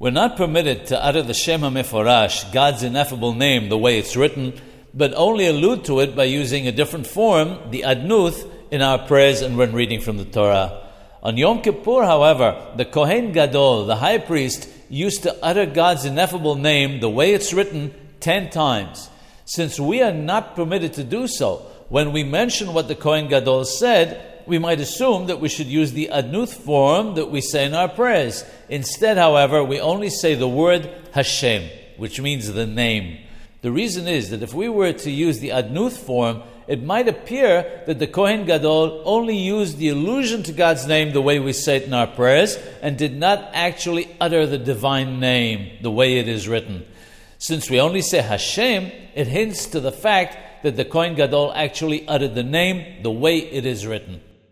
We're not permitted to utter the Shem HaMeforash, God's ineffable name, the way it's written, but only allude to it by using a different form, the Adnuth, in our prayers and when reading from the Torah. On Yom Kippur, however, the Kohen Gadol, the high priest, used to utter God's ineffable name the way it's written ten times. Since we are not permitted to do so, when we mention what the Kohen Gadol said, we might assume that we should use the Adnuth form that we say in our prayers. Instead, however, we only say the word Hashem, which means the name. The reason is that if we were to use the Adnuth form, it might appear that the Kohen Gadol only used the allusion to God's name the way we say it in our prayers and did not actually utter the divine name the way it is written. Since we only say Hashem, it hints to the fact that the Kohen Gadol actually uttered the name the way it is written.